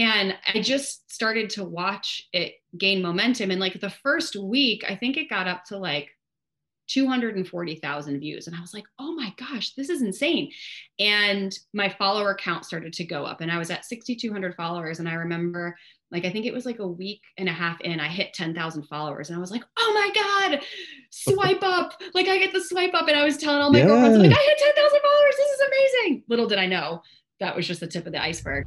and I just started to watch it gain momentum. And like the first week, I think it got up to like 240,000 views. And I was like, oh my gosh, this is insane. And my follower count started to go up. And I was at 6,200 followers. And I remember, like, I think it was like a week and a half in, I hit 10,000 followers. And I was like, oh my God, swipe up. Like, I get the swipe up. And I was telling all my yeah. girlfriends, like, I hit 10,000 followers. This is amazing. Little did I know that was just the tip of the iceberg.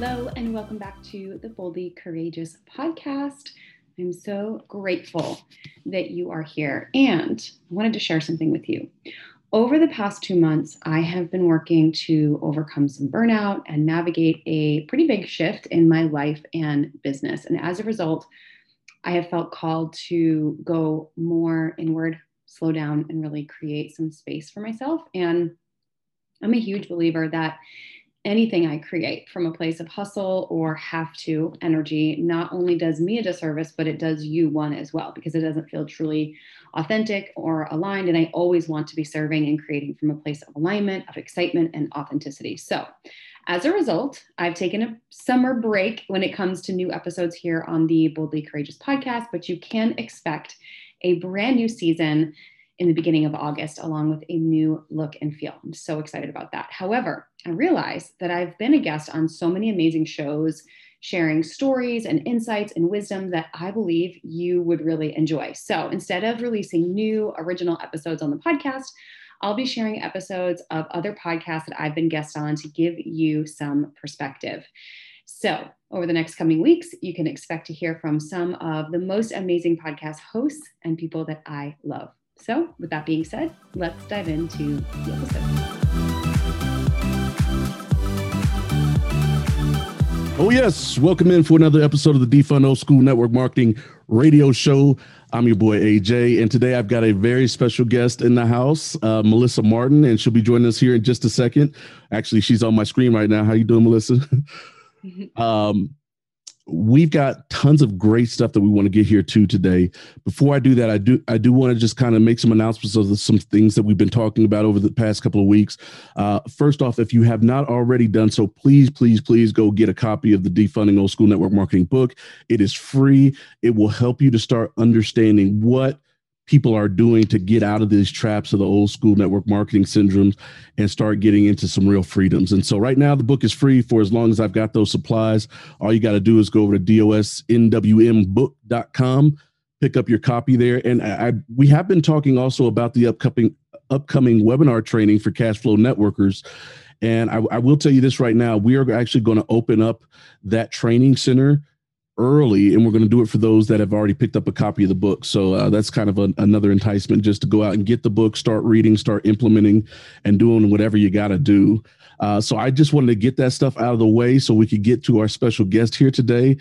Hello, and welcome back to the Boldly Courageous podcast. I'm so grateful that you are here. And I wanted to share something with you. Over the past two months, I have been working to overcome some burnout and navigate a pretty big shift in my life and business. And as a result, I have felt called to go more inward, slow down, and really create some space for myself. And I'm a huge believer that anything I create from a place of hustle or have to energy not only does me a disservice, but it does you one as well because it doesn't feel truly authentic or aligned. And I always want to be serving and creating from a place of alignment, of excitement, and authenticity. So, as a result, I've taken a summer break when it comes to new episodes here on the Boldly Courageous podcast, but you can expect a brand new season in the beginning of August, along with a new look and feel. I'm so excited about that. However, I realize that I've been a guest on so many amazing shows, sharing stories and insights and wisdom that I believe you would really enjoy. So instead of releasing new original episodes on the podcast, I'll be sharing episodes of other podcasts that I've been guest on to give you some perspective. So, over the next coming weeks, you can expect to hear from some of the most amazing podcast hosts and people that I love. So, with that being said, let's dive into the episode. Oh, yes. Welcome in for another episode of the Defund Old School Network Marketing Radio Show. I'm your boy AJ, and today I've got a very special guest in the house, uh, Melissa Martin, and she'll be joining us here in just a second. Actually, she's on my screen right now. How you doing, Melissa? um, we've got tons of great stuff that we want to get here to today. Before I do that, I do I do want to just kind of make some announcements of the, some things that we've been talking about over the past couple of weeks. Uh, first off, if you have not already done so, please, please, please go get a copy of the Defunding Old School Network Marketing book. It is free. It will help you to start understanding what people are doing to get out of these traps of the old school network marketing syndromes and start getting into some real freedoms. And so right now the book is free for as long as I've got those supplies. All you got to do is go over to dosnwmbook.com, pick up your copy there. And I, we have been talking also about the upcoming upcoming webinar training for cash flow networkers. And I, I will tell you this right now, we are actually going to open up that training center early and we're going to do it for those that have already picked up a copy of the book. So uh, that's kind of a, another enticement just to go out and get the book start reading start implementing and doing whatever you got to do. Uh, so i just wanted to get that stuff out of the way so we could get to our special guest here today.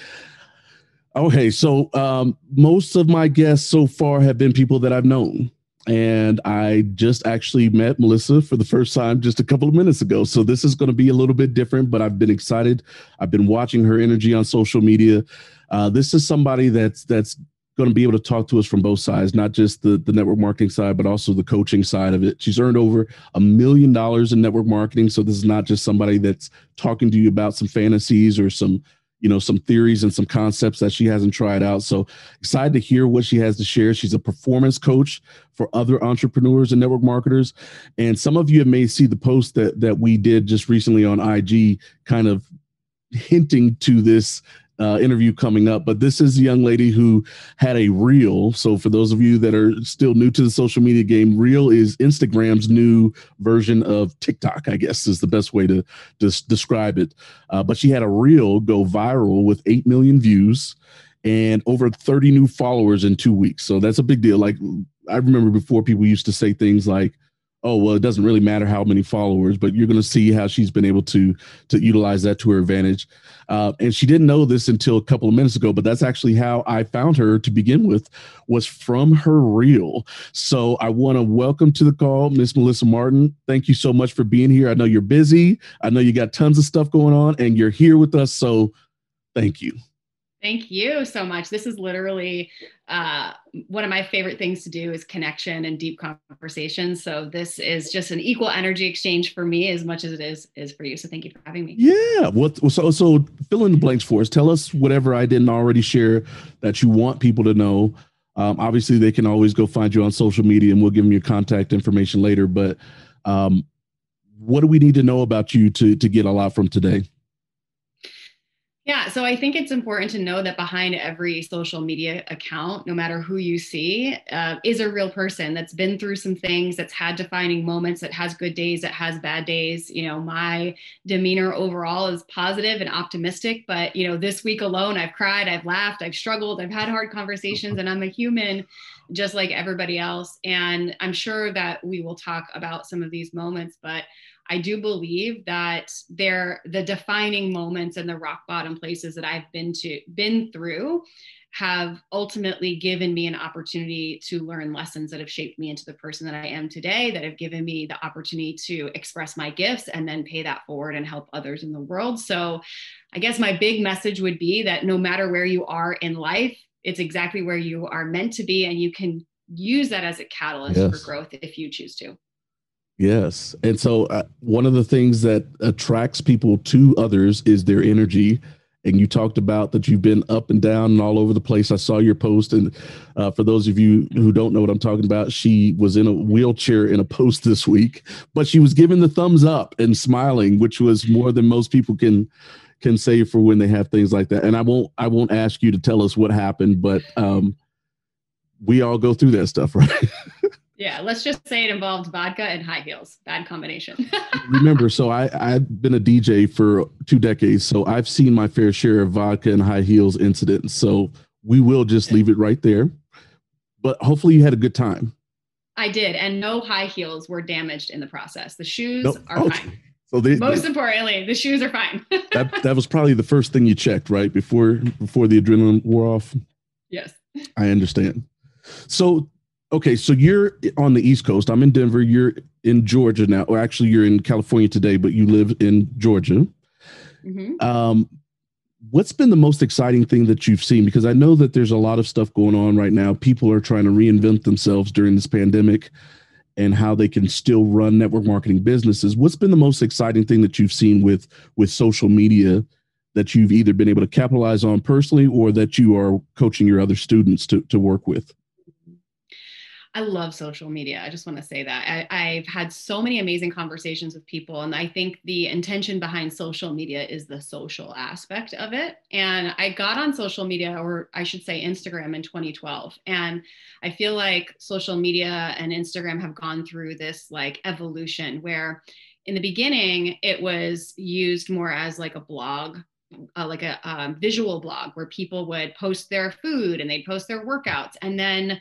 Okay so um, most of my guests so far have been people that i've known and I just actually met Melissa for the first time just a couple of minutes ago. So this is going to be a little bit different, but I've been excited. I've been watching her energy on social media. Uh, this is somebody that's that's going to be able to talk to us from both sides, not just the the network marketing side, but also the coaching side of it. She's earned over a million dollars in network marketing, so this is not just somebody that's talking to you about some fantasies or some you know some theories and some concepts that she hasn't tried out. So excited to hear what she has to share. She's a performance coach for other entrepreneurs and network marketers. And some of you may see the post that that we did just recently on ig kind of hinting to this uh, interview coming up, but this is a young lady who had a reel. So, for those of you that are still new to the social media game, reel is Instagram's new version of TikTok, I guess is the best way to, to describe it. Uh, but she had a reel go viral with 8 million views and over 30 new followers in two weeks. So that's a big deal. Like I remember before people used to say things like, oh well it doesn't really matter how many followers but you're going to see how she's been able to to utilize that to her advantage. Uh, and she didn't know this until a couple of minutes ago but that's actually how i found her to begin with was from her reel. So i want to welcome to the call miss melissa martin. Thank you so much for being here. I know you're busy. I know you got tons of stuff going on and you're here with us so thank you Thank you so much. This is literally uh, one of my favorite things to do is connection and deep conversation. So this is just an equal energy exchange for me as much as it is is for you. So thank you for having me. Yeah. What so so fill in the blanks for us. Tell us whatever I didn't already share that you want people to know. Um, obviously, they can always go find you on social media, and we'll give them your contact information later. But um, what do we need to know about you to to get a lot from today? Yeah, so I think it's important to know that behind every social media account, no matter who you see, uh, is a real person that's been through some things, that's had defining moments, that has good days, that has bad days. You know, my demeanor overall is positive and optimistic, but you know, this week alone, I've cried, I've laughed, I've struggled, I've had hard conversations, and I'm a human just like everybody else. And I'm sure that we will talk about some of these moments, but I do believe that they're the defining moments and the rock bottom places that I've been to been through have ultimately given me an opportunity to learn lessons that have shaped me into the person that I am today, that have given me the opportunity to express my gifts and then pay that forward and help others in the world. So, I guess my big message would be that no matter where you are in life, it's exactly where you are meant to be, and you can use that as a catalyst yes. for growth if you choose to. Yes. And so uh, one of the things that attracts people to others is their energy. And you talked about that you've been up and down and all over the place. I saw your post. And uh, for those of you who don't know what I'm talking about, she was in a wheelchair in a post this week, but she was giving the thumbs up and smiling, which was more than most people can can say for when they have things like that. And I won't I won't ask you to tell us what happened, but um, we all go through that stuff, right? Yeah, let's just say it involved vodka and high heels. Bad combination. Remember, so I I've been a DJ for two decades, so I've seen my fair share of vodka and high heels incidents. So we will just leave it right there. But hopefully, you had a good time. I did, and no high heels were damaged in the process. The shoes nope. are okay. fine. So they, most they, importantly, the shoes are fine. that that was probably the first thing you checked, right? Before before the adrenaline wore off. Yes. I understand. So okay, so you're on the East Coast. I'm in Denver. You're in Georgia now, or actually, you're in California today, but you live in Georgia. Mm-hmm. Um, what's been the most exciting thing that you've seen? Because I know that there's a lot of stuff going on right now. People are trying to reinvent themselves during this pandemic and how they can still run network marketing businesses. What's been the most exciting thing that you've seen with with social media that you've either been able to capitalize on personally or that you are coaching your other students to, to work with? I love social media. I just want to say that. I, have had so many amazing conversations with people, and I think the intention behind social media is the social aspect of it. And I got on social media, or I should say Instagram, in 2012. And I feel like social media and Instagram have gone through this like evolution where in the beginning it was used more as like a blog uh, like a um, visual blog where people would post their food and they'd post their workouts and then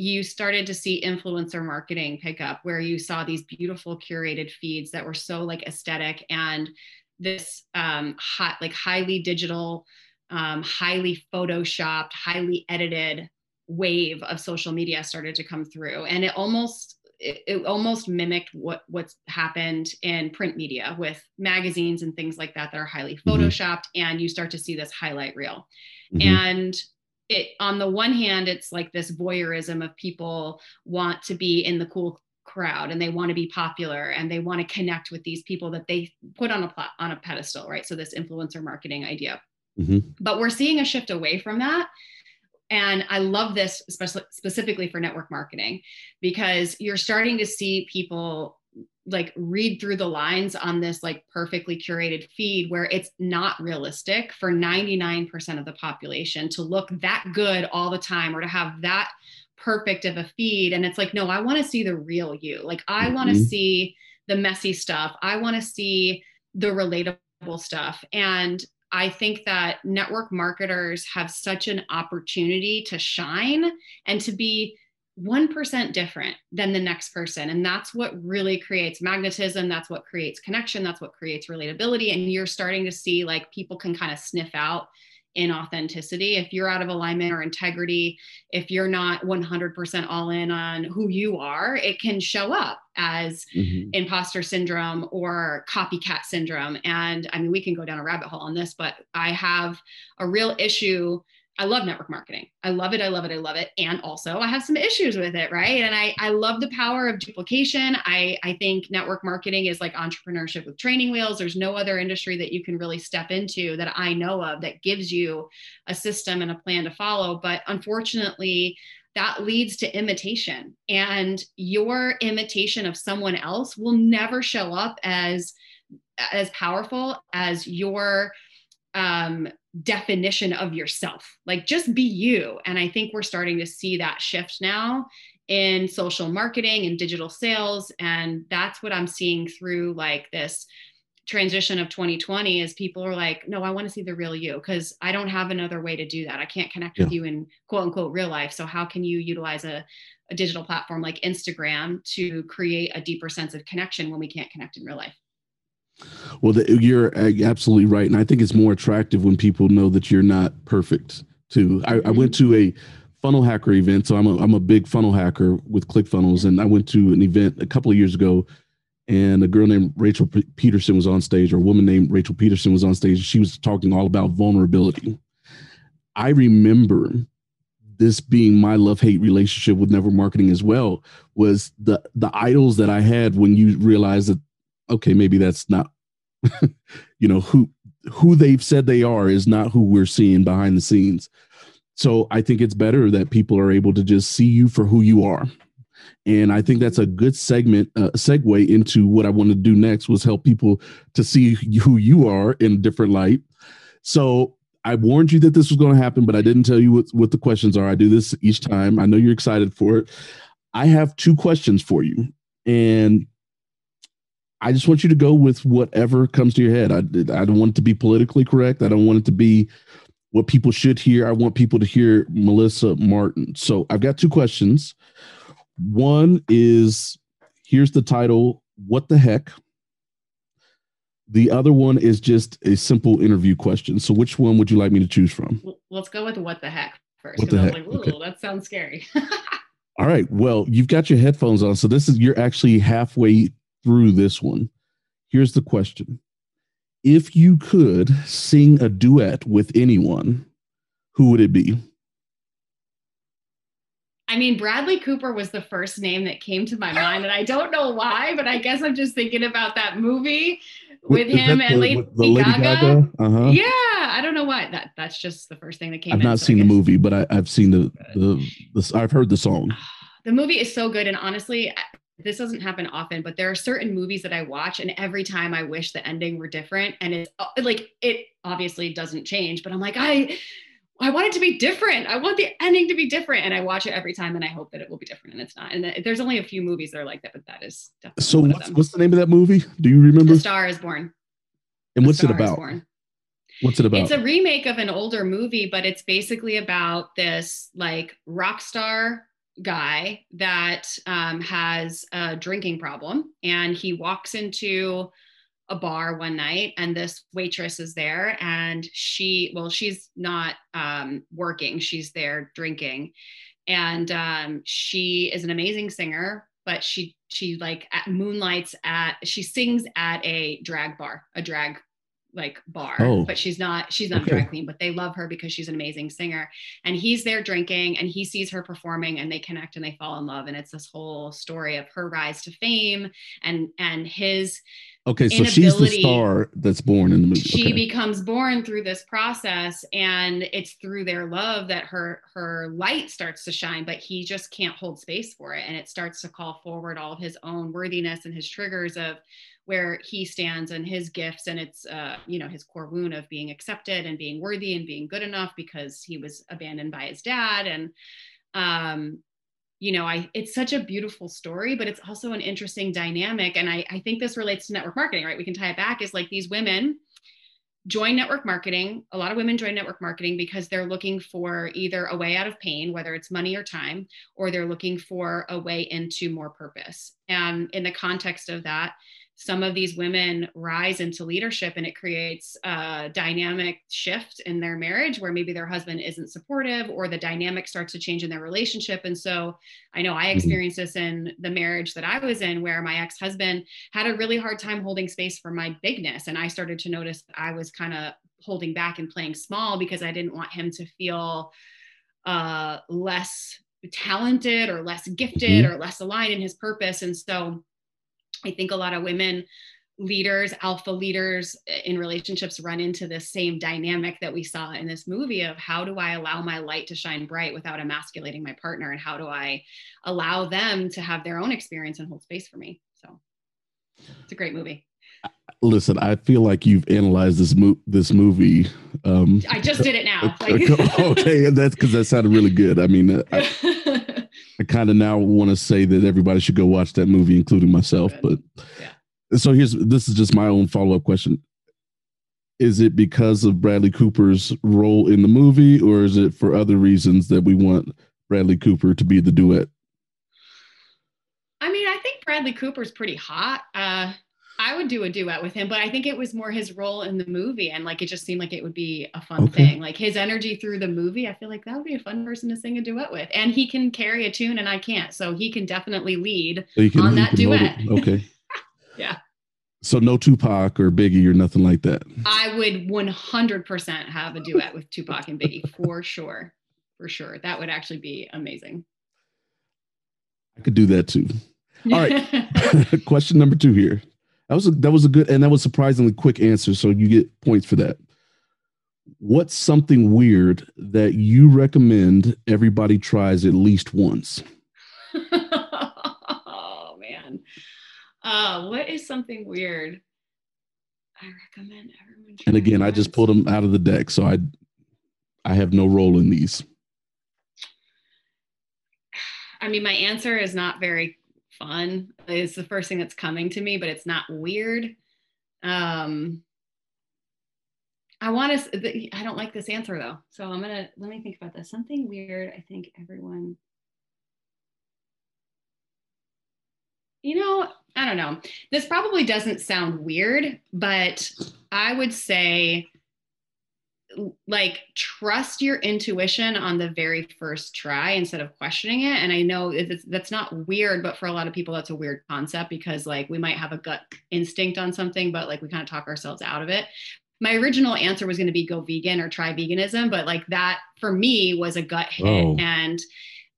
you started to see influencer marketing pick up where you saw these beautiful curated feeds that were so like aesthetic and this um, hot like highly digital um, highly photoshopped highly edited wave of social media started to come through and it almost it, it, almost mimicked what what's happened in print media with magazines and things like that that are highly mm-hmm. photoshopped mm-hmm. and you start to see this highlight reel mm-hmm. and it on the one hand it's like this voyeurism of people want to be in the cool crowd and they want to be popular and they want to connect with these people that they put on a plat- on a pedestal right? So this influencer marketing idea. Mm-hmm. but we're seeing a shift away from that. And i love this especially specifically for network marketing because you're starting to see people like read through the lines on this like perfectly curated feed where it's not realistic for 99% of the population to look that good all the time or to have that perfect of a feed. And it's like no i want to see the real you. Like i mm-hmm. want to see the messy stuff. I want to see the relatable stuff. And I think that network marketers have such an opportunity to shine and to be 1% different than the next person. And that's what really creates magnetism. That's what creates connection. That's what creates relatability. And you're starting to see like people can kind of sniff out inauthenticity. If you're out of alignment or integrity, if you're not 100% all in on who you are, it can show up as mm-hmm. imposter syndrome or copycat syndrome. And I mean, we can go down a rabbit hole on this, but I have a real issue I love network marketing. I love it. I love it. I love it. And also I have some issues with it, right? And I, I love the power of duplication. I, I think network marketing is like entrepreneurship with training wheels. There's no other industry that you can really step into that I know of that gives you a system and a plan to follow. But unfortunately, that leads to imitation. And your imitation of someone else will never show up as as powerful as your um, definition of yourself. Like just be you. And I think we're starting to see that shift now in social marketing and digital sales. And that's what I'm seeing through like this transition of 2020 is people are like, no, I want to see the real you because I don't have another way to do that. I can't connect yeah. with you in quote unquote real life. So how can you utilize a, a digital platform like Instagram to create a deeper sense of connection when we can't connect in real life? Well, the, uh, you're absolutely right, and I think it's more attractive when people know that you're not perfect. Too. I, I went to a funnel hacker event, so I'm a I'm a big funnel hacker with ClickFunnels, and I went to an event a couple of years ago, and a girl named Rachel P- Pedersen was on stage, or a woman named Rachel Pedersen was on stage. She was talking all about vulnerability. I remember this being my love hate relationship with network marketing as well was the the idols that I had when you realize that okay, maybe that's not, you know, who who they've said they are is not who we're seeing behind the scenes. So I think it's better that people are able to just see you for who you are. And I think that's a good segment, uh, segue into what I want to do next was help people to see who you are in a different light. So I warned you that this was going to happen, but I didn't tell you what, what the questions are. I do this each time. I know you're excited for it. I have two questions for you. And I just want you to go with whatever comes to your head. I, I don't want it to be politically correct. I don't want it to be what people should hear. I want people to hear Melissa Martin. So I've got two questions. One is here's the title What the heck? The other one is just a simple interview question. So which one would you like me to choose from? Let's go with what the heck first. What the heck? Like, okay. that sounds scary. All right. Well, you've got your headphones on. So this is you're actually halfway through this one. Here's the question If you could sing a duet with anyone, who would it be? I mean, Bradley Cooper was the first name that came to my mind, and I don't know why, but I guess I'm just thinking about that movie with Is him and the, Lady, the Lady Gaga. Gaga? Uh-huh. Yeah, I don't know why. That that's just the first thing that came. I've in, not so seen the movie, but I, have seen the, the the I've heard the song. The movie is so good, and honestly, this doesn't happen often, but there are certain movies that I watch, and every time I wish the ending were different. And it's uh, like it obviously doesn't change, but I'm like, I I want it to be different. I want the ending to be different. And I watch it every time and I hope that it will be different. And it's not. And there's only a few movies that are like that, but that is definitely. So, what's, what's, the name of that movie? Do you remember? The Star is Born. And the what's Star it about? What's it about? It's a remake of an older movie, but it's basically about this like rock star guy that um, has a drinking problem and he walks into a bar one night and this waitress is there and she well she's not um, working she's there drinking. And um, she is an amazing singer but she she like at moonlights at she sings at a drag bar a drag like bar oh. but she's not she's not okay. drag queen but they love her because she's an amazing singer and he's there drinking and he sees her performing and they connect and they fall in love and it's this whole story of her rise to fame and and his okay so she's the star that's born in the movie she okay. becomes born through this process and it's through their love that her her light starts to shine but he just can't hold space for it and it starts to call forward all of his own worthiness and his triggers of where he stands and his gifts and it's uh, you know his core wound of being accepted and being worthy and being good enough because he was abandoned by his dad and um, you know i it's such a beautiful story but it's also an interesting dynamic and I, I think this relates to network marketing right we can tie it back is like these women join network marketing. A lot of women join network marketing because they're looking for either a way out of pain, whether it's money or time, or they're looking for a way into more purpose. And in the context of that, some of these women rise into leadership and it creates a dynamic shift in their marriage where maybe their husband isn't supportive or the dynamic starts to change in their relationship and so i know i mm-hmm. experienced this in the marriage that i was in where my ex-husband had a really hard time holding space for my bigness and i started to notice i was kind of holding back and playing small because i didn't want him to feel uh, less talented or less gifted mm-hmm. or less aligned in his purpose and so I think a lot of women leaders, alpha leaders in relationships run into this same dynamic that we saw in this movie of how do I allow my light to shine bright without emasculating my partner and how do I allow them to have their own experience and hold space for me. So it's a great movie. Listen, I feel like you've analyzed this mo- this movie. Um, I just did it now. okay, that's because that sounded really good. I mean, I, I kind of now want to say that everybody should go watch that movie, including myself. But yeah. so here's this is just my own follow up question. Is it because of Bradley Cooper's role in the movie, or is it for other reasons that we want Bradley Cooper to be the duet? I mean, I think Bradley Cooper's pretty hot. Uh, I would do a duet with him, but I think it was more his role in the movie. And like, it just seemed like it would be a fun okay. thing. Like his energy through the movie, I feel like that would be a fun person to sing a duet with. And he can carry a tune and I can't. So he can definitely lead so can, on that duet. Okay. yeah. So no Tupac or Biggie or nothing like that. I would 100% have a duet with Tupac and Biggie for sure. For sure. That would actually be amazing. I could do that too. All right. Question number two here. That was a, that was a good and that was surprisingly quick answer. So you get points for that. What's something weird that you recommend everybody tries at least once? oh man. Uh, what is something weird? I recommend everyone. And again, I just pulled them out of the deck, so I I have no role in these. I mean, my answer is not very fun is the first thing that's coming to me, but it's not weird. Um, I want to, I don't like this answer though. So I'm going to, let me think about this. Something weird. I think everyone, you know, I don't know. This probably doesn't sound weird, but I would say like trust your intuition on the very first try instead of questioning it. And i know that's not weird but for a lot of people that's a weird concept because like we might have a gut instinct on something but like we kind of talk ourselves out of it. My original answer was going to be go vegan or try veganism but like that for me was a gut hit. Oh. and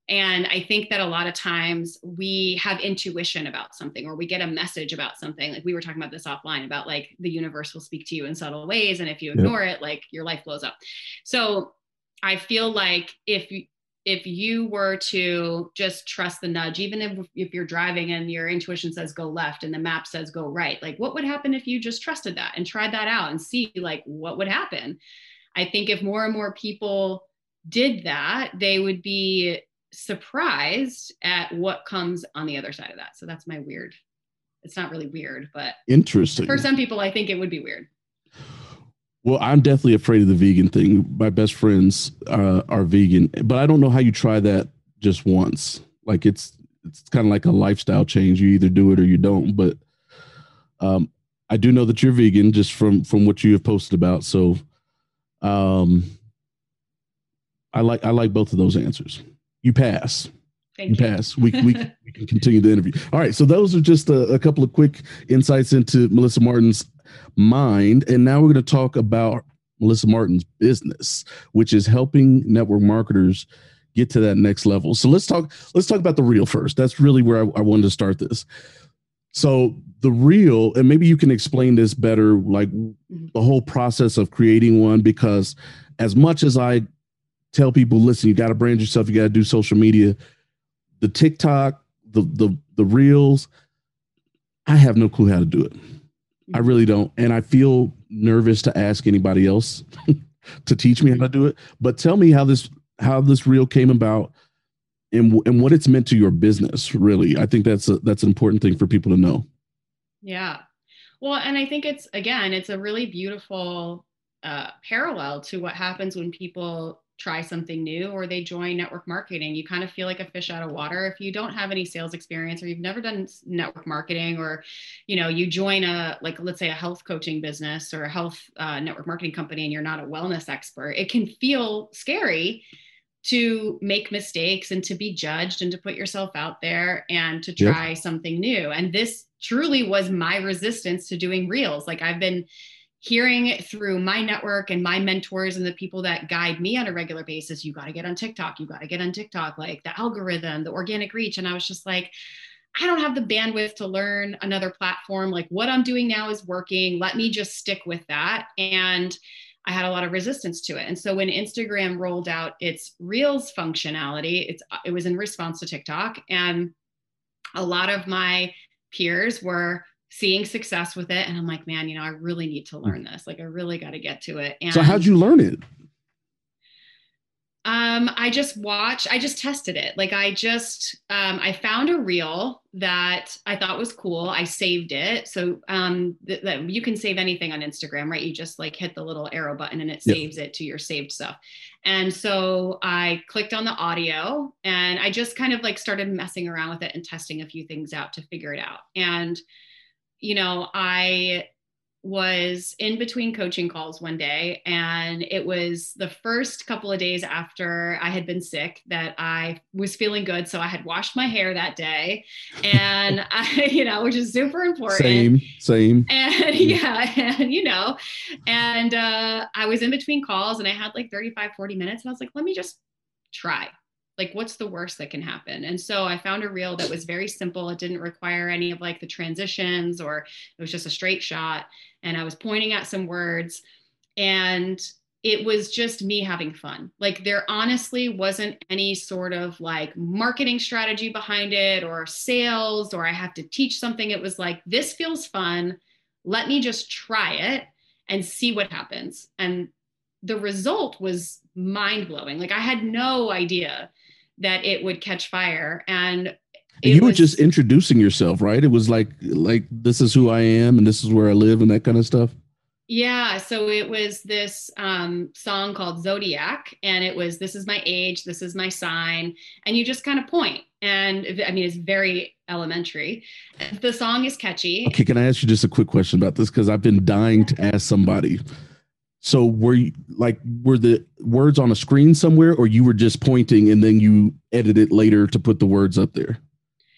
and I think that a lot of times we have intuition about something or we get a message about something. Like we were talking about this offline about like the universe will speak to you in subtle ways. And if you ignore it, like your life blows up. So I feel like if you, if you were to just trust the nudge, even if, if you're driving and your intuition says go left and the map says go right, like what would happen if you just trusted that and tried that out and see like what would happen? I think if more and more people did that, they would be surprised at what comes on the other side of that. So that's my weird. It's not really weird, but interesting. For some people, I think it would be weird. Well, I'm definitely afraid of the vegan thing. My best friends uh, are vegan, but I don't know how you try that just once. Like it's it's kind of like a lifestyle change. You either do it or you don't. But um, I do know that you're vegan just from from what you have posted about. So um, I like I like both of those answers you pass. Thank you, pass. We, we, we can continue the interview. All right. So those are just a, a couple of quick insights into Melissa Martin's mind. And now we're going to talk about Melissa Martin's business, which is helping network marketers get to that next level. So let's talk, let's talk about the real first. That's really where I, I wanted to start this. So the real, and maybe you can explain this better, like mm-hmm. the whole process of creating one, because as much as I tell people, listen, you got to brand yourself, you got to do social media. The TikTok, the the the reels, I have no clue how to do it. I mm-hmm. really don't, and I feel nervous to ask anybody else to teach me how to do it. But tell me how this how this reel came about, and and what it's meant to your business. Really, I think that's a, that's an important thing for people to know. Yeah, well, and I think it's again, it's a really beautiful uh, parallel to what happens when people try something new or they join network marketing. You kind of feel like a fish out of water. If you don't have any sales experience or you've never done network marketing or you know you join a like let's say a health coaching business or a health uh, network marketing company and you're not a wellness expert it can feel scary to make mistakes and to be judged and to put yourself out there and to try yep. something new. And this truly was my resistance to doing reels. Like i've been hearing through my network and my mentors and the people that guide me on a regular basis. You got to get on tiktok. You got to get on tiktok like the algorithm the organic reach. And i was just like i don't have the bandwidth to learn another platform. Like what i'm doing now is working. Let me just stick with that. And I had a lot of resistance to it. And so when Instagram rolled out its Reels functionality, it's it was in response to TikTok. And a lot of my peers were seeing success with it and i'm like man you know i really need to learn this. Like i really got to get to it. And so how'd you learn it? Um i just watched i just tested it. Like i just um i found a reel that i thought was cool. I saved it. So um that th- you can save anything on instagram right? You just like hit the little arrow button and it saves it to your saved stuff. And so i clicked on the audio and i just kind of like started messing around with it and testing a few things out to figure it out. And you know, I was in between coaching calls one day and it was the first couple of days after I had been sick that I was feeling good so I had washed my hair that day. And I you know which is super important. Same same. And yeah. and you know and uh I was in between calls and I had like 35 40 minutes and I was like let me just try like what's the worst that can happen? And so i found a reel that was very simple. It didn't require any of like the transitions or it was just a straight shot. And i was pointing at some words and it was just me having fun. Like there honestly wasn't any sort of like marketing strategy behind it or sales or i have to teach something. It was like this feels fun. Let me just try it and see what happens. And the result was mind blowing. Like I had no idea that it would catch fire. And you was, were just introducing yourself right? It was like like this is who i am and this is where i live and that kind of stuff? Yeah so it was this um, song called zodiac and it was this is my age this is my sign and you just kind of point and i mean it's very elementary. The song is catchy. Okay can i ask you just a quick question about this? Because i've been dying to ask somebody so were you like were the words on a screen somewhere or you were just pointing and then you edited later to put the words up there?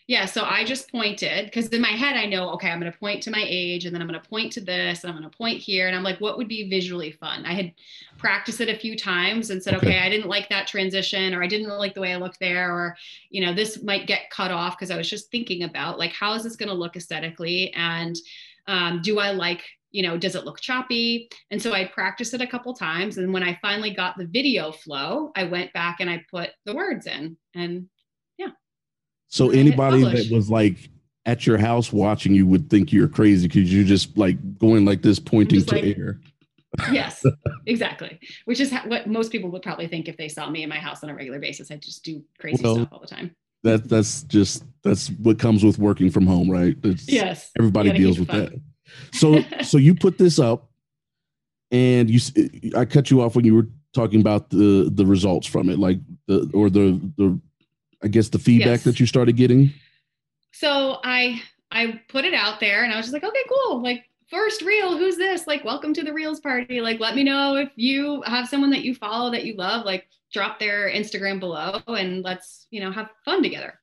Yeah, so I just pointed because in my head I know, okay, I'm going to point to my age and then I'm going to point to this and I'm going to point here. And I'm like, what would be visually fun? I had practiced it a few times and said, okay, okay I didn't like that transition or I didn't like the way I looked there or, you know, this might get cut off because I was just thinking about like, how is this going to look aesthetically? And um, do I like you know, does it look choppy? And so I practiced it a couple times. And when I finally got the video flow, I went back and I put the words in and yeah. So anybody that was like at your house watching you would think you're crazy because you're just like going like this, pointing to like, air. yes, exactly. Which is what most people would probably think if they saw me in my house on a regular basis. I just do crazy well, stuff all the time. That that's just that's what comes with working from home, right? It's, yes. Everybody deals with fun. that. So so you put this up, and you I cut you off when you were talking about the the results from it, like the or the the I guess the feedback yes. that you started getting. So I I put it out there, and I was just like, okay, cool, like first reel who's this like welcome to the reels party like let me know if you have someone that you follow that you love like drop their instagram below and let's you know have fun together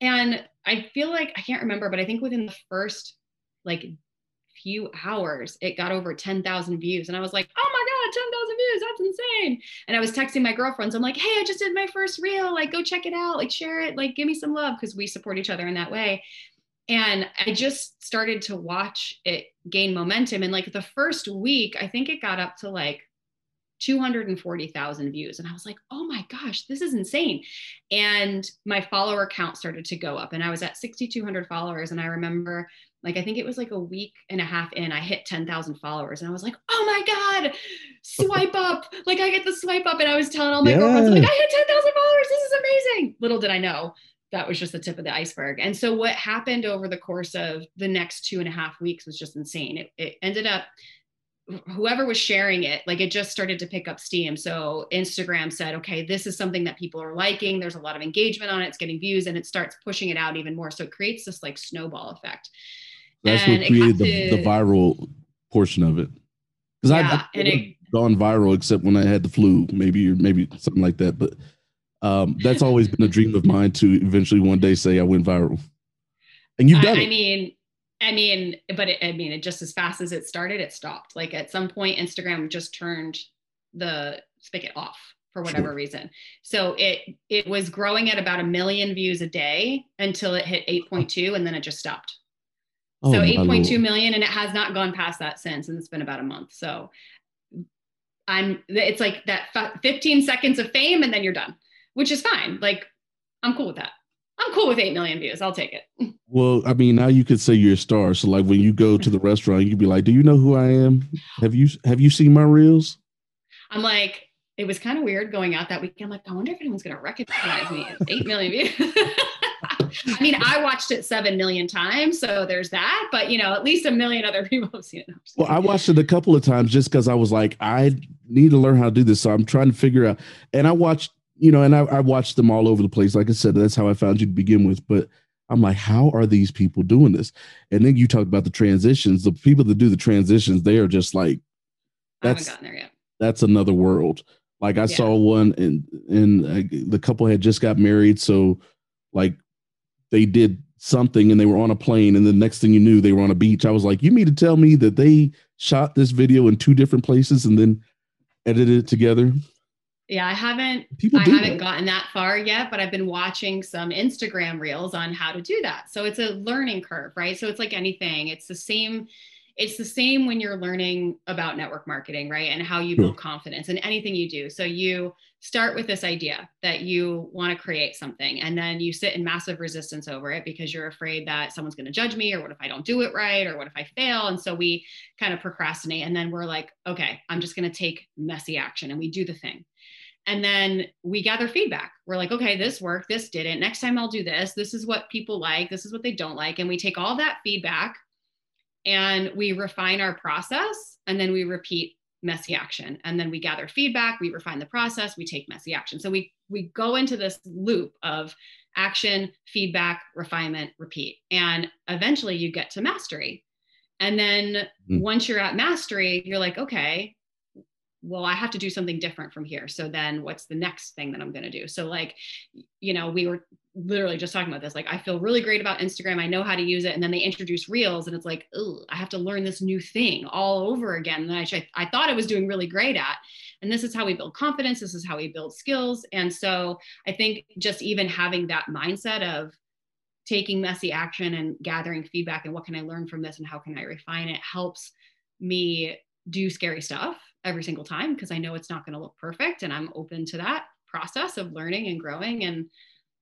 and i feel like i can't remember but i think within the first like few hours, it got over 10,000 views. And I was like, oh my God, 10,000 views. That's insane. And I was texting my girlfriends. I'm like, hey, I just did my first reel. Like, go check it out. Like, share it. Like, give me some love because we support each other in that way. And I just started to watch it gain momentum. And like the first week, I think it got up to like 240,000 views. And I was like, oh my gosh, this is insane. And my follower count started to go up. And I was at 6,200 followers. And I remember, like, I think it was like a week and a half in, I hit 10,000 followers. And I was like, oh my God, swipe up. Like, I get the swipe up. And I was telling all my yeah. girlfriends, like, I hit 10,000 followers. This is amazing. Little did I know that was just the tip of the iceberg. And so what happened over the course of the next two and a half weeks was just insane. It, it ended up whoever was sharing it, like it just started to pick up steam. So Instagram said, okay, this is something that people are liking. There's a lot of engagement on it. It's getting views and it starts pushing it out even more. So it creates this like snowball effect. That's and what created the, to, the viral portion of it. Because yeah, I've, gone viral except when I had the flu, maybe or maybe something like that. But um, that's always been a dream of mine to eventually one day say I went viral. And you've done I, it. I mean, I mean, but it, I mean, it just as fast as it started, it stopped. Like at some point, Instagram just turned the spigot off for whatever sure. reason. So it it was growing at about a million views a day until it hit 8.2, and then it just stopped. Oh, so 8.2 million, and it has not gone past that since, and it's been about a month. So I'm it's like that 15 seconds of fame, and then you're done, which is fine. Like I'm cool with that. I'm cool with 8 million views. I'll take it. Well, I mean, now you could say you're a star. So like when you go to the restaurant, you'd be like, "Do you know who I am? Have you have you seen my reels?" I'm like, it was kind of weird going out that weekend. Like, I wonder if anyone's gonna recognize me. It's 8 million views. I mean, I watched it 7 million times, so there's that, but you know, at least a million other people have seen it. Well, I watched it a couple of times just because I was like, I need to learn how to do this. So I'm trying to figure out. And I watched you know, and I, I watched them all over the place. Like I said, that's how I found you to begin with. But I'm like, how are these people doing this? And then you talked about the transitions. The people that do the transitions, they are just like, that's, I gotten there yet. That's another world. Like I yeah. saw one, and and uh, the couple had just got married, so like they did something, and they were on a plane, and the next thing you knew, they were on a beach. I was like, you mean to tell me that they shot this video in two different places and then edited it together? Yeah, I haven't People I haven't that. gotten that far yet, but I've been watching some Instagram reels on how to do that. So it's a learning curve, right? So it's like anything. It's the same it's the same when you're learning about network marketing, right? And how you hmm. build confidence in anything you do. So you start with this idea that you want to create something and then you sit in massive resistance over it because you're afraid that someone's going to judge me or what if I don't do it right or what if I fail? And so we kind of procrastinate and then we're like, okay, I'm just going to take messy action and we do the thing. And then we gather feedback. We're like, okay, this worked, this didn't. Next time I'll do this. This is what people like, this is what they don't like. And we take all that feedback and we refine our process and then we repeat messy action. And then we gather feedback we refine the process we take messy action. So we we go into this loop of action feedback refinement repeat. And eventually you get to mastery. And then mm. once you're at mastery you're like okay well i have to do something different from here. So then what's the next thing that i'm going to do? So like you know we were literally just talking about this like i feel really great about instagram. I know how to use it. And then they introduce reels and it's like oh i have to learn this new thing all over again that I, I thought i was doing really great at. And this is how we build confidence. This is how we build skills. And so i think just even having that mindset of taking messy action and gathering feedback and what can i learn from this and how can i refine it helps me do scary stuff every single time because I know it's not going to look perfect and I'm open to that process of learning and growing and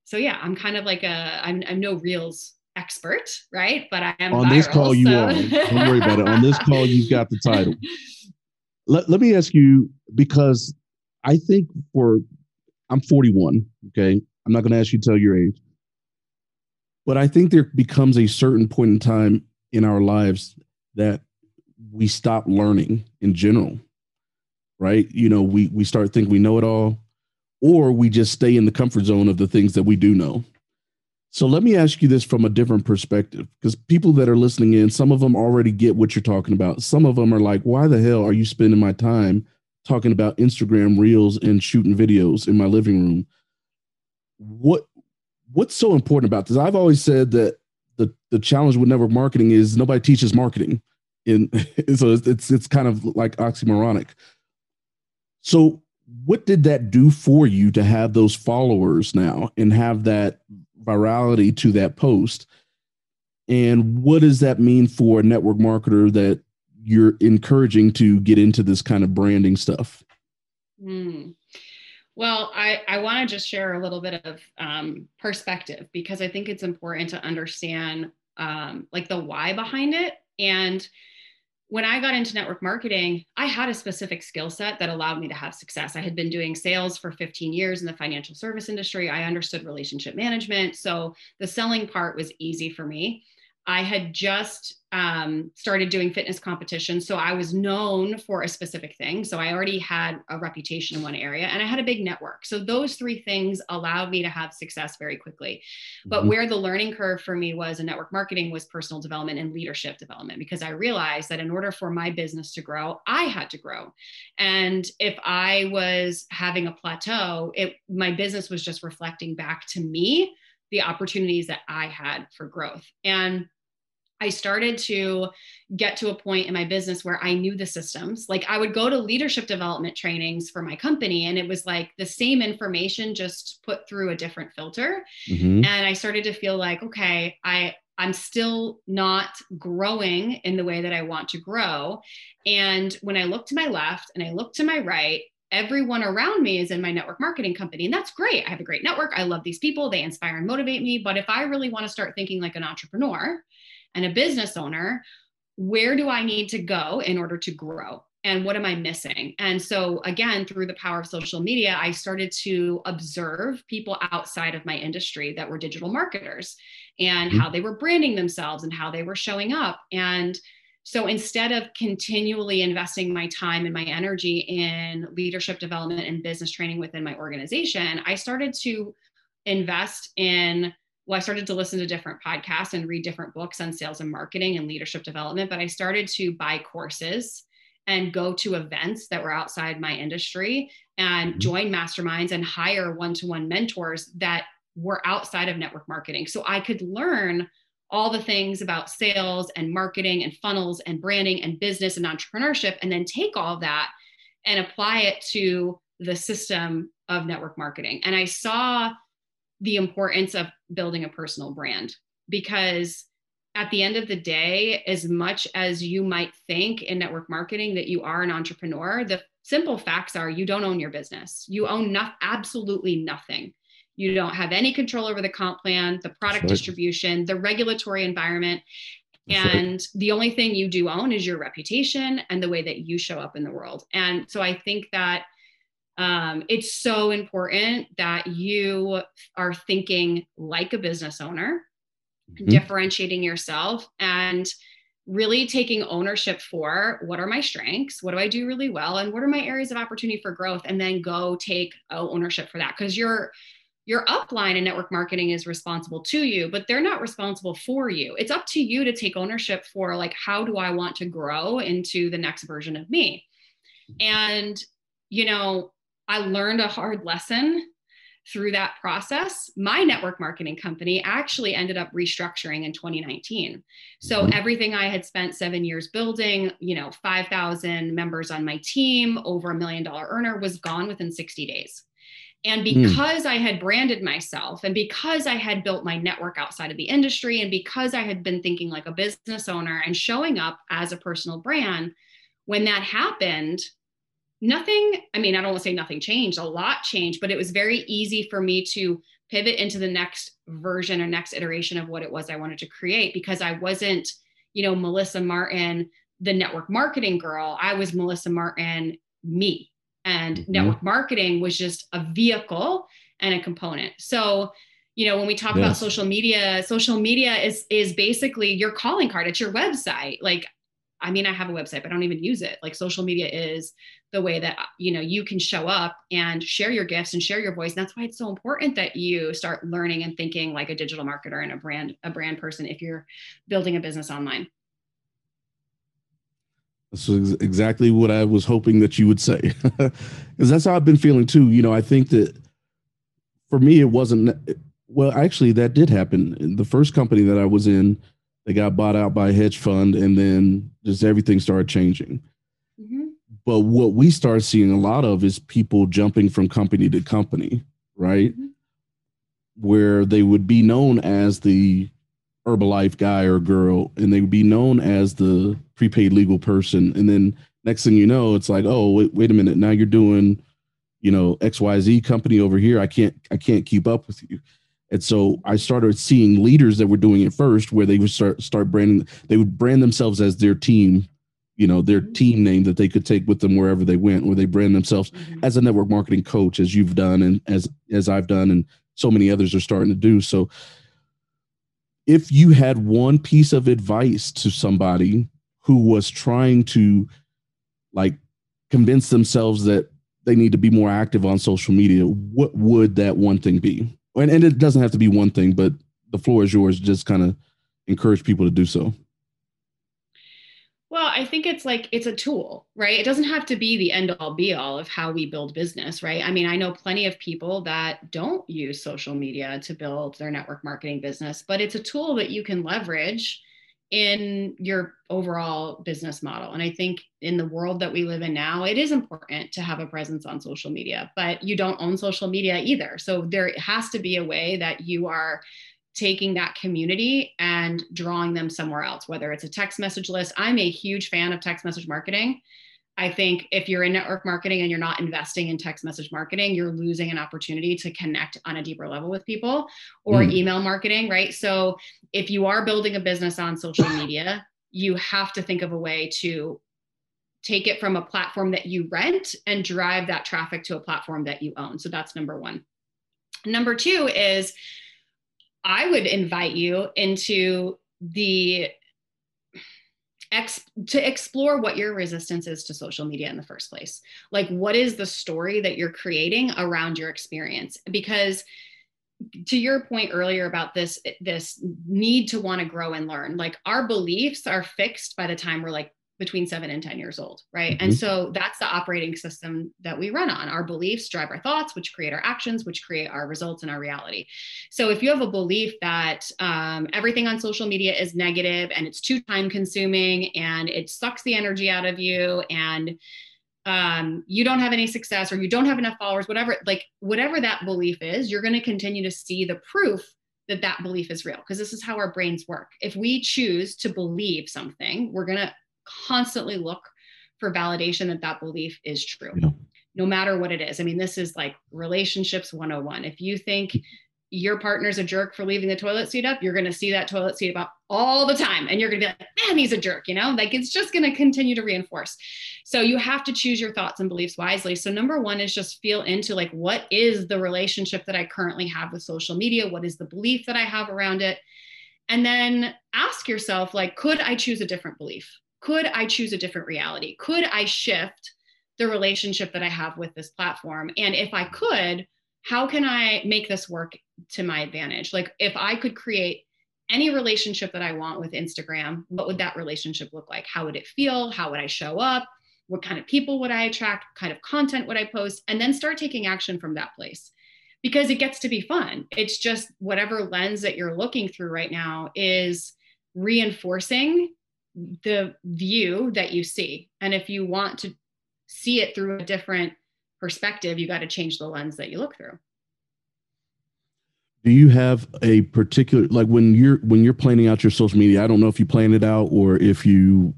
so yeah I'm kind of like a I'm, I'm no reels expert right? But I am on viral, this call you are. Don't worry about it. On this call you've got the title. Let, let me ask you because I think for I'm 41 okay? I'm not going to ask you to tell your age. But I think there becomes a certain point in time in our lives that we stop learning in general right? You know, we we start thinking we know it all, or we just stay in the comfort zone of the things that we do know. So let me ask you this from a different perspective, because people that are listening in, some of them already get what you're talking about. Some of them are like, why the hell are you spending my time talking about Instagram reels and shooting videos in my living room? What what's so important about this? I've always said that the the challenge with network marketing is nobody teaches marketing. In so it's, it's it's kind of like oxymoronic. So, what did that do for you to have those followers now and have that virality to that post? And what does that mean for a network marketer that you're encouraging to get into this kind of branding stuff? Mm. Well, I, I want to just share a little bit of um, perspective because I think it's important to understand um, like the why behind it. And when I got into network marketing, I had a specific skill set that allowed me to have success. I had been doing sales for 15 years in the financial service industry. I understood relationship management. So the selling part was easy for me. I had just um, started doing fitness competitions. So I was known for a specific thing. So I already had a reputation in one area and I had a big network. So those three things allowed me to have success very quickly. But mm-hmm. where the learning curve for me was in network marketing was personal development and leadership development, because I realized that in order for my business to grow, I had to grow. And if I was having a plateau, it my business was just reflecting back to me the opportunities that I had for growth. And I started to get to a point in my business where I knew the systems. Like I would go to leadership development trainings for my company, and it was like the same information just put through a different filter. Mm-hmm. And I started to feel like, okay, I I'm still not growing in the way that I want to grow. And when I look to my left and I look to my right, everyone around me is in my network marketing company. And that's great. I have a great network. I love these people. They inspire and motivate me. But if I really want to start thinking like an entrepreneur and a business owner, where do I need to go in order to grow? And what am I missing? And so, again, through the power of social media, I started to observe people outside of my industry that were digital marketers and mm-hmm. how they were branding themselves and how they were showing up. And so instead of continually investing my time and my energy in leadership development and business training within my organization, I started to invest in well, I started to listen to different podcasts and read different books on sales and marketing and leadership development, but I started to buy courses and go to events that were outside my industry and mm-hmm. join masterminds and hire one to one mentors that were outside of network marketing. So I could learn all the things about sales and marketing and funnels and branding and business and entrepreneurship, and then take all that and apply it to the system of network marketing. And I saw the importance of building a personal brand because at the end of the day, as much as you might think in network marketing that you are an entrepreneur, the simple facts are you don't own your business. You own no- absolutely nothing. You don't have any control over the comp plan, the product right. distribution, the regulatory environment. That's and right. the only thing you do own is your reputation and the way that you show up in the world. And so I think that um, it's so important that you are thinking like a business owner, mm-hmm. differentiating yourself and really taking ownership for what are my strengths what do i do really well and what are my areas of opportunity for growth and then go take ownership for that because you're your upline in network marketing is responsible to you but they're not responsible for you. It's up to you to take ownership for like how do i want to grow into the next version of me? And you know i learned a hard lesson through that process. My network marketing company actually ended up restructuring in 2019 so everything i had spent seven years building you know 5000 members on my team over a million dollar earner was gone within 60 days and hmm. because mm. I had branded myself and because I had built my network outside of the industry and because I had been thinking like a business owner and showing up as a personal brand, when that happened, nothing, I mean, I don't want to say nothing changed, a lot changed, but it was very easy for me to pivot into the next version or next iteration of what it was I wanted to create because I wasn't, you know, Melissa Martin, the network marketing girl. I was Melissa Martin, me and mm-hmm. network marketing was just a vehicle and a component. So you know when we talk yes. about social media social media is is basically your calling card. It's your website. Like i mean i have a website but i don't even use it. Like social media is the way that you know you can show up and share your gifts and share your voice. And that's why it's so important that you start learning and thinking like a digital marketer and a brand a brand person if you're building a business online that's exactly what I was hoping that you would say, because that's how I've been feeling too. You know, I think that for me, it wasn't. Well, actually, that did happen. The first company that I was in, they got bought out by a hedge fund, and then just everything started changing. Mm-hmm. But what we start seeing a lot of is people jumping from company to company, right? Mm-hmm. Where they would be known as the Herbalife guy or girl, and they would be known as the prepaid legal person. And then next thing you know, it's like, oh, wait, wait a minute, now you're doing, you know, XYZ company over here. I can't, I can't keep up with you. And so I started seeing leaders that were doing it first, where they would start start branding. They would brand themselves as their team, you know, their mm-hmm. team name that they could take with them wherever they went. Where they brand themselves mm-hmm. as a network marketing coach, as you've done, and as as I've done, and so many others are starting to do. So if you had one piece of advice to somebody who was trying to like convince themselves that they need to be more active on social media, what would that one thing be? And, and it doesn't have to be one thing, but the floor is yours. Just kind of encourage people to do so. Well, I think it's like it's a tool, right? It doesn't have to be the end all be all of how we build business, right? I mean, I know plenty of people that don't use social media to build their network marketing business, but it's a tool that you can leverage in your overall business model. And I think in the world that we live in now, it is important to have a presence on social media, but you don't own social media either. So there has to be a way that you are taking that community and drawing them somewhere else, whether it's a text message list. I'm a huge fan of text message marketing. I think if you're in network marketing and you're not investing in text message marketing, you're losing an opportunity to connect on a deeper level with people or mm. email marketing, right? So if you are building a business on social media, you have to think of a way to take it from a platform that you rent and drive that traffic to a platform that you own. So that's number one. Number two is I would invite you into the ex- to explore what your resistance is to social media in the first place. Like what is the story that you're creating around your experience? Because to your point earlier about this this need to want to grow and learn like our beliefs are fixed by the time we're like between seven and 10 years old, right? Mm-hmm. And so that's the operating system that we run on. Our beliefs drive our thoughts, which create our actions, which create our results and our reality. So if you have a belief that um, everything on social media is negative and it's too time consuming and it sucks the energy out of you and um, you don't have any success or you don't have enough followers, whatever, like whatever that belief is, you're going to continue to see the proof that that belief is real because this is how our brains work. If we choose to believe something, we're going to constantly look for validation that that belief is true. Yeah. No matter what it is. I mean, this is like relationships 101. If you think your partner's a jerk for leaving the toilet seat up, you're going to see that toilet seat up all the time. And you're going to be like, man, he's a jerk, you know, like it's just going to continue to reinforce. So you have to choose your thoughts and beliefs wisely. So, number one is just feel into like, what is the relationship that I currently have with social media? What is the belief that I have around it? And then ask yourself, like, could I choose a different belief? Could I choose a different reality? Could I shift the relationship that I have with this platform? And if I could, how can I make this work to my advantage? Like, if I could create any relationship that I want with Instagram, what would that relationship look like? How would it feel? How would I show up? What kind of people would I attract? What kind of content would I post? And then start taking action from that place because it gets to be fun. It's just whatever lens that you're looking through right now is reinforcing the view that you see. And if you want to see it through a different perspective, you got to change the lens that you look through. Do you have a particular like when you're when you're planning out your social media? I don't know if you plan it out or if you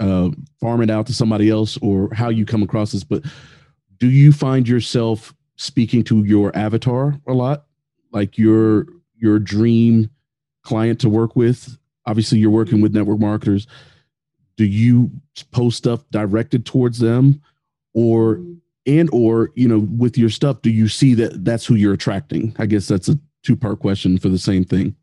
uh, farm it out to somebody else or how you come across this, but do you find yourself speaking to your avatar a lot, like your your dream client to work with obviously you're working with network marketers. Do you post stuff directed towards them? Or and or you know with your stuff do you see that that's who you're attracting? I guess that's a two part question for the same thing.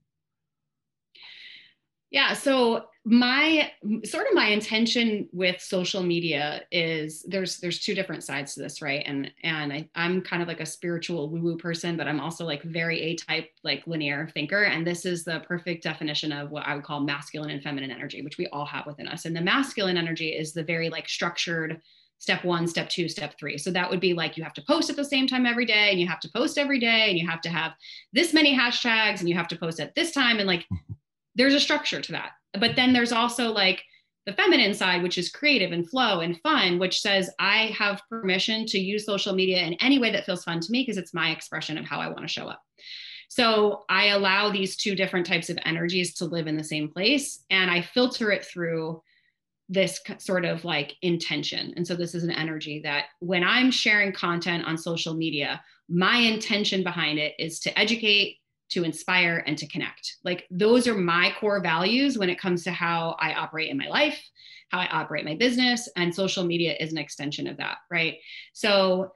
Yeah so my sort of my intention with social media is there's there's two different sides to this right and and I, i'm kind of like a spiritual woo woo person but i'm also like very a type like linear thinker and this is the perfect definition of what i would call masculine and feminine energy which we all have within us and the masculine energy is the very like structured step one, step two, step three. So that would be like you have to post at the same time every day, and you have to post every day, and you have to have this many hashtags, and you have to post at this time. And like there's a structure to that but then there's also like the feminine side, which is creative and flow and fun, which says I have permission to use social media in any way that feels fun to me because it's my expression of how I want to show up. So I allow these two different types of energies to live in the same place and I filter it through this sort of like intention. And so this is an energy that when I'm sharing content on social media, my intention behind it is to educate, to inspire and to connect. Like those are my core values when it comes to how I operate in my life, how I operate my business, and social media is an extension of that, right? So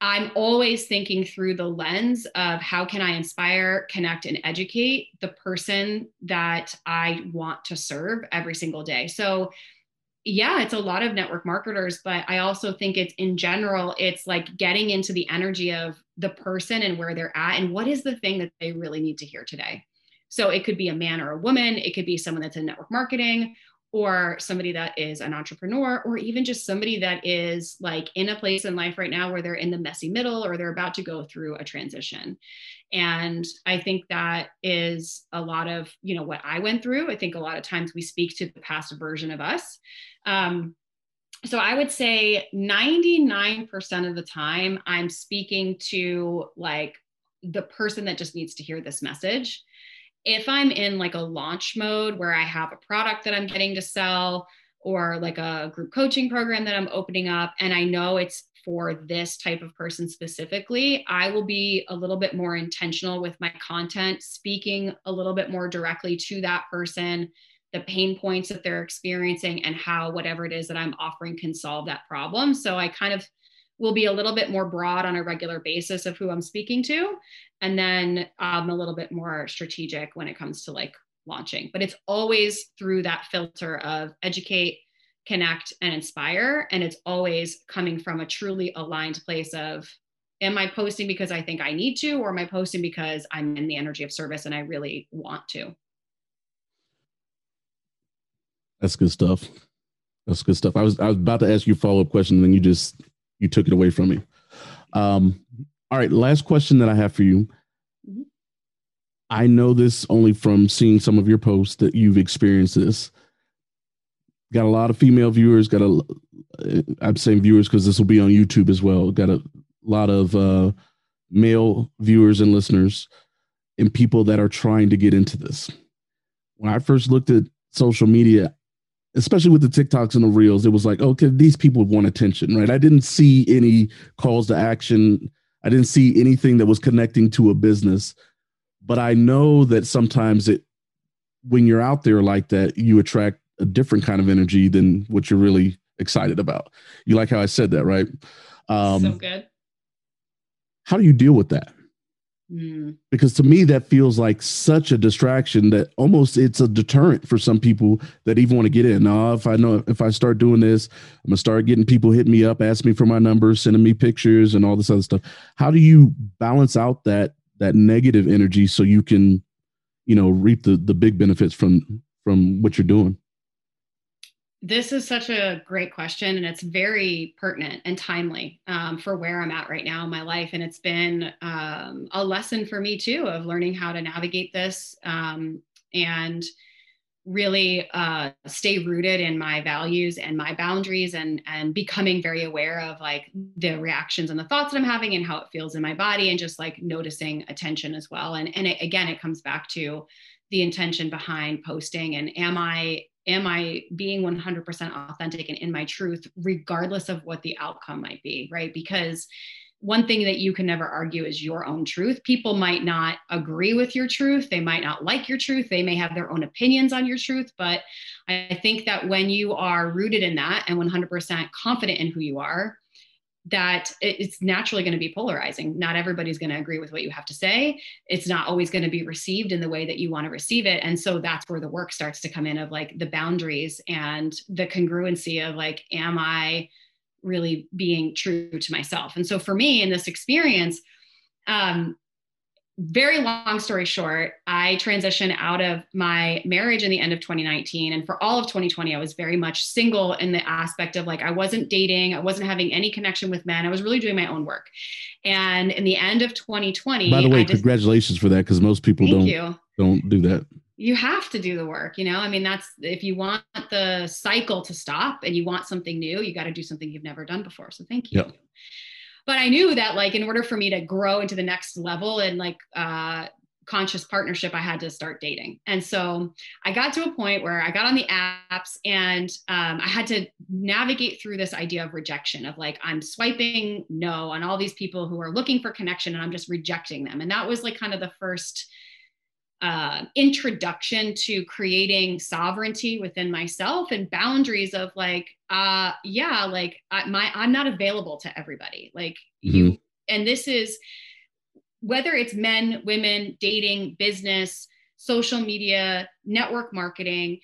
I'm always thinking through the lens of how can I inspire, connect, and educate the person that I want to serve every single day. So, yeah, it's a lot of network marketers, but I also think it's in general, it's like getting into the energy of the person and where they're at and what is the thing that they really need to hear today. So it could be a man or a woman, it could be someone that's in network marketing, or somebody that is an entrepreneur or even just somebody that is like in a place in life right now where they're in the messy middle or they're about to go through a transition. And i think that is a lot of you know what i went through. I think a lot of times we speak to the past version of us. Um, so i would say 99% of the time i'm speaking to like the person that just needs to hear this message. If I'm in like a launch mode where I have a product that I'm getting to sell or like a group coaching program that I'm opening up and I know it's for this type of person specifically, I will be a little bit more intentional with my content, speaking a little bit more directly to that person, the pain points that they're experiencing, and how whatever it is that I'm offering can solve that problem. So I kind of will be a little bit more broad on a regular basis of who I'm speaking to. And then um, a little bit more strategic when it comes to like launching. But it's always through that filter of educate, connect, and inspire. And it's always coming from a truly aligned place of, am I posting because I think I need to, or am I posting because I'm in the energy of service and I really want to? That's good stuff. That's good stuff. I was I was about to ask you a follow up question, and then you just you took it away from me. Um, all right, last question that I have for you. Mm-hmm. I know this only from seeing some of your posts that you've experienced this. Got a lot of female viewers. Got a, I'm saying viewers because this will be on YouTube as well. Got a lot of uh, male viewers and listeners, and people that are trying to get into this. When I first looked at social media, especially with the TikToks and the reels, it was like, okay, these people want attention, right? I didn't see any calls to action. I didn't see anything that was connecting to a business. But I know that sometimes it, when you're out there like that, you attract a different kind of energy than what you're really excited about. You like how I said that, right? Um, so good. How do you deal with that? Mm. Because to me, that feels like such a distraction that almost it's a deterrent for some people that even want to get in. Now, if I know if I start doing this, I'm gonna start getting people hitting me up, asking me for my number, sending me pictures, and all this other stuff. How do you balance out that that negative energy so you can, you know, reap the the big benefits from from what you're doing? This is such a great question, and it's very pertinent and timely um, for where I'm at right now in my life. And it's been um, a lesson for me too of learning how to navigate this um, and really uh, stay rooted in my values and my boundaries, and and becoming very aware of like the reactions and the thoughts that I'm having and how it feels in my body, and just like noticing attention as well. And and it, again, it comes back to the intention behind posting and am I am I being 100% authentic and in my truth, regardless of what the outcome might be, right? Because one thing that you can never argue is your own truth. People might not agree with your truth. They might not like your truth. They may have their own opinions on your truth. But I think that when you are rooted in that and 100% confident in who you are, that it's naturally going to be polarizing. Not everybody's going to agree with what you have to say. It's not always going to be received in the way that you want to receive it. And so that's where the work starts to come in of like the boundaries and the congruency of like, am I really being true to myself? And so for me in this experience, um, very long story short, I transitioned out of my marriage in the end of 2019. And for all of 2020, I was very much single in the aspect of like, I wasn't dating, I wasn't having any connection with men. I was really doing my own work. And in the end of 2020, by the way, just, congratulations for that because most people don't, you. don't do that. You have to do the work, you know. I mean, that's if you want the cycle to stop and you want something new, you got to do something you've never done before. So thank you. Yep but I knew that like in order for me to grow into the next level and like uh, conscious partnership, I had to start dating. And so I got to a point where I got on the apps and um, I had to navigate through this idea of rejection of like, I'm swiping no on all these people who are looking for connection and I'm just rejecting them. And that was like kind of the first uh, introduction to creating sovereignty within myself and boundaries of like uh yeah like I, my i'm not available to everybody like mm-hmm. you and this is whether it's men, women, dating, business, social media, network marketing,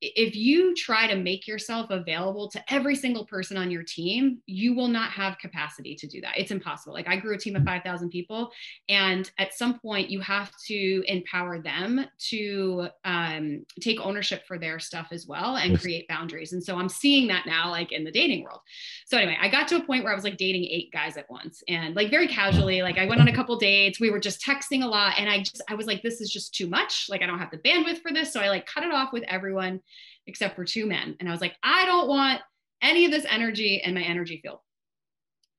if you try to make yourself available to every single person on your team, you will not have capacity to do that. It's impossible. Like I grew a team of 5,000 people, and at some point, you have to empower them to um, take ownership for their stuff as well and yes. create boundaries. And so I'm seeing that now, like in the dating world. So anyway, I got to a point where I was like dating eight guys at once, and like very casually, like I went on a couple dates. We were just texting a lot, and I just I was like, this is just too much. Like I don't have the bandwidth for this, so I like cut it off with everyone except for two men. And I was like, I don't want any of this energy in my energy field.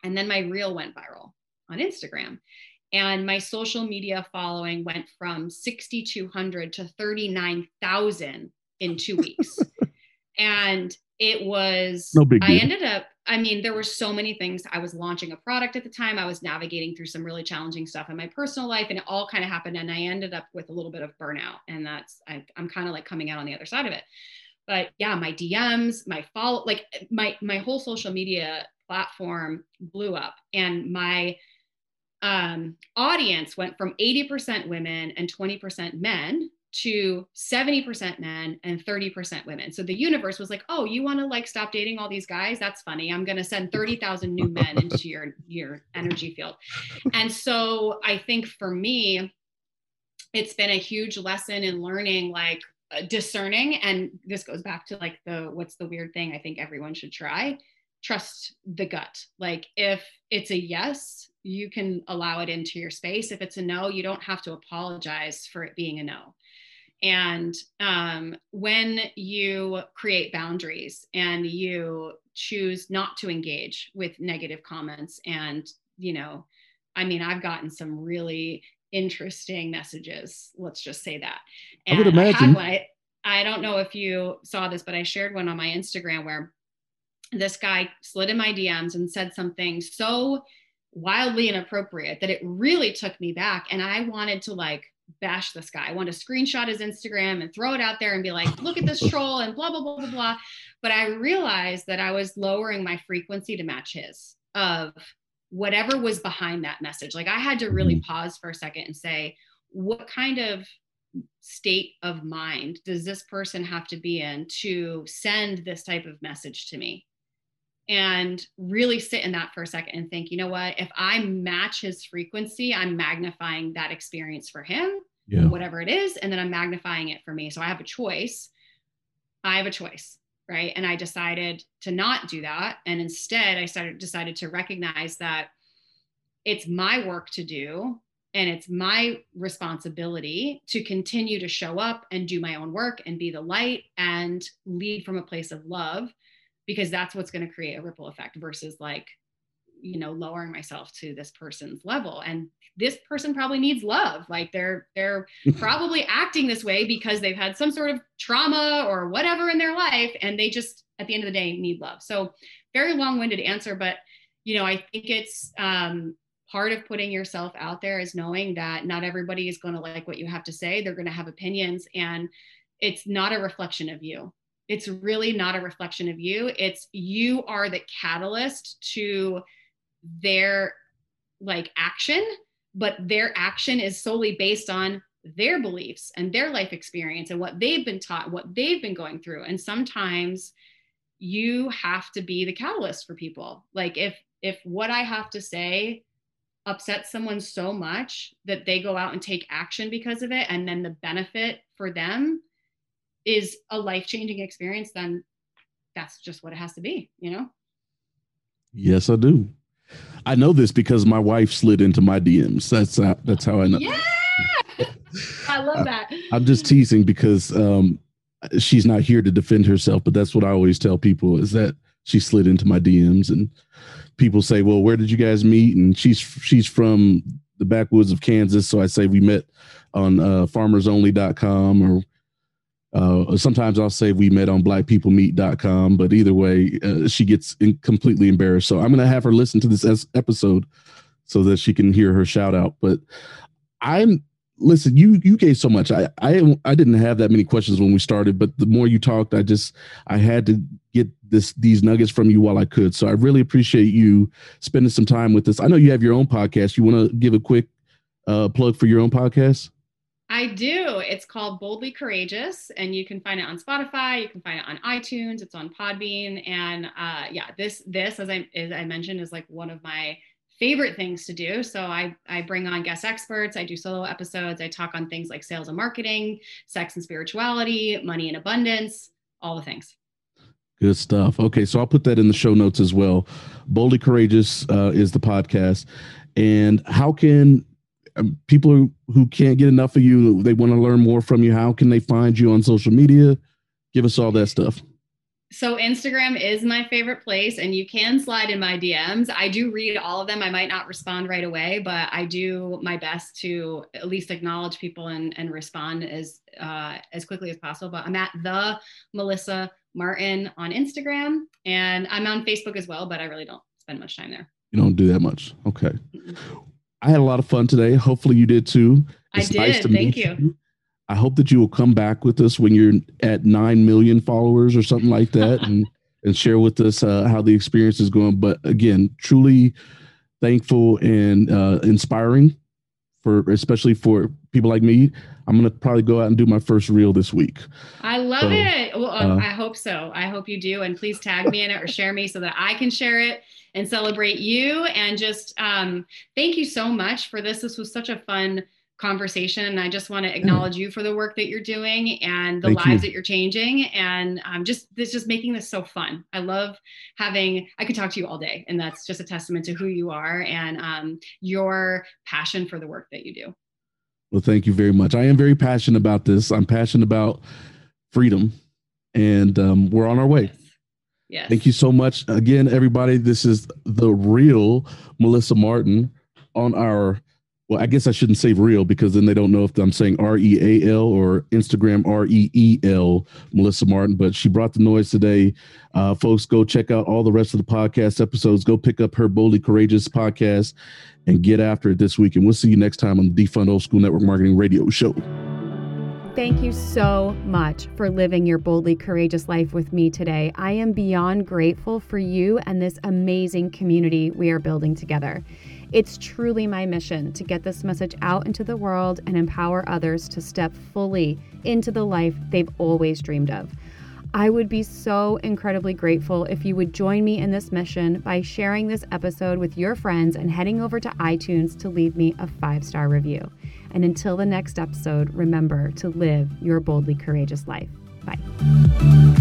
And then my reel went viral on Instagram. And my social media following went from 6,200 to 39,000 in two weeks. and it was, no big deal. I ended up, I mean, there were so many things. I was launching a product at the time. I was navigating through some really challenging stuff in my personal life, and it all kind of happened. And I ended up with a little bit of burnout. And that's, I, I'm kind of like coming out on the other side of it but yeah my dms my follow like my my whole social media platform blew up and my um, audience went from 80% women and 20% men to 70% men and 30% women. So the universe was like, "Oh, you want to like stop dating all these guys? That's funny. I'm going to send 30,000 new men into your your energy field." And so I think for me it's been a huge lesson in learning like discerning and this goes back to like the what's the weird thing i think everyone should try? Trust the gut. Like if it's a yes you can allow it into your space. If it's a no you don't have to apologize for it being a no. And um, when you create boundaries and you choose not to engage with negative comments and you know i mean i've gotten some really interesting messages. Let's just say that. And I would imagine. I, I, I don't know if you saw this, but I shared one on my Instagram where this guy slid in my DMs and said something so wildly inappropriate that it really took me back. And I wanted to like bash this guy. I wanted to screenshot his Instagram and throw it out there and be like, look at this troll and blah, blah, blah, blah, blah. But I realized that I was lowering my frequency to match his of whatever was behind that message. Like I had to really mm-hmm. pause for a second and say, what kind of state of mind does this person have to be in to send this type of message to me? And really sit in that for a second and think, you know what? If I match his frequency, I'm magnifying that experience for him, yeah. whatever it is, and then I'm magnifying it for me. So I have a choice. I have a choice right? And i decided to not do that. And instead i started decided to recognize that it's my work to do and it's my responsibility to continue to show up and do my own work and be the light and lead from a place of love because that's what's going to create a ripple effect versus like you know lowering myself to this person's level. And this person probably needs love. Like they're they're probably acting this way because they've had some sort of trauma or whatever in their life and they just at the end of the day need love. So very long-winded answer but you know i think it's um, part of putting yourself out there is knowing that not everybody is going to like what you have to say. They're going to have opinions and it's not a reflection of you. It's really not a reflection of you. It's you are the catalyst to their like action but their action is solely based on their beliefs and their life experience and what they've been taught what they've been going through. And sometimes you have to be the catalyst for people. Like if if what i have to say upsets someone so much that they go out and take action because of it and then the benefit for them is a life-changing experience then that's just what it has to be you know? Yes i do I know this because my wife slid into my DMs. That's how, that's how I know. Yeah, I love that. I, am just teasing because um, she's not here to defend herself, but that's what I always tell people is that she slid into my DMs and people say, "Well, where did you guys meet?" And she's she's from the backwoods of Kansas, so I say we met on uh, farmersonly.com or uh, sometimes I'll say we met on blackpeoplemeet.com, but either way, uh, she gets in, completely embarrassed. So I'm going to have her listen to this episode so that she can hear her shout out. But I'm listen, you you gave so much. I I I didn't have that many questions when we started, but the more you talked, I just I had to get this these nuggets from you while I could. So I really appreciate you spending some time with us. I know you have your own podcast. You want to give a quick uh, plug for your own podcast? I do. It's called Boldly Courageous, and you can find it on Spotify. You can find it on iTunes. It's on Podbean, and uh, yeah, this this as I as I mentioned is like one of my favorite things to do. So I, I bring on guest experts, I do solo episodes, I talk on things like sales and marketing, sex and spirituality, money and abundance, all the things. Good stuff. Okay, so I'll put that in the show notes as well. Boldly Courageous uh, is the podcast. And how can um, people who, who can't get enough of you, they want to learn more from you, how can they find you on social media? Give us all that stuff so Instagram is my favorite place and you can slide in my DMs. I do read all of them. I might not respond right away, but I do my best to at least acknowledge people and, and respond as uh, as quickly as possible. But I'm at the Melissa Martin on Instagram and I'm on Facebook as well, but I really don't spend much time there. You don't do that much. Okay. Mm-hmm. I had a lot of fun today. Hopefully you did too. It's I did. Nice Thank you. you. I hope that you will come back with us when you're at nine million followers or something like that, and and share with us uh, how the experience is going. But again, truly thankful and uh, inspiring for especially for people like me. I'm gonna probably go out and do my first reel this week. I love so, it. Well, uh, I hope so. I hope you do, and please tag me in it or share me so that I can share it and celebrate you. And just um, thank you so much for this. This was such a fun conversation. And I just want to acknowledge you for the work that you're doing and the Thank lives you. that you're changing. And um, just this just making this so fun. I love having, I could talk to you all day. And that's just a testament to who you are and um, your passion for the work that you do. Well, thank you very much. I am very passionate about this. I'm passionate about freedom and um, we're on our way. Yes. yes. Thank you so much. Again, everybody, this is the real Melissa Martin on our well, I guess I shouldn't say real because then they don't know if I'm saying R E A L or Instagram R E E L, Melissa Martin. But she brought the noise today. Uh, folks, go check out all the rest of the podcast episodes. Go pick up her Boldly Courageous podcast and get after it this week. And we'll see you next time on the Defund Old School Network Marketing Radio Show. Thank you so much for living your boldly courageous life with me today. I am beyond grateful for you and this amazing community we are building together. It's truly my mission to get this message out into the world and empower others to step fully into the life they've always dreamed of. I would be so incredibly grateful if you would join me in this mission by sharing this episode with your friends and heading over to iTunes to leave me a five star review. And until the next episode, remember to live your boldly courageous life. Bye.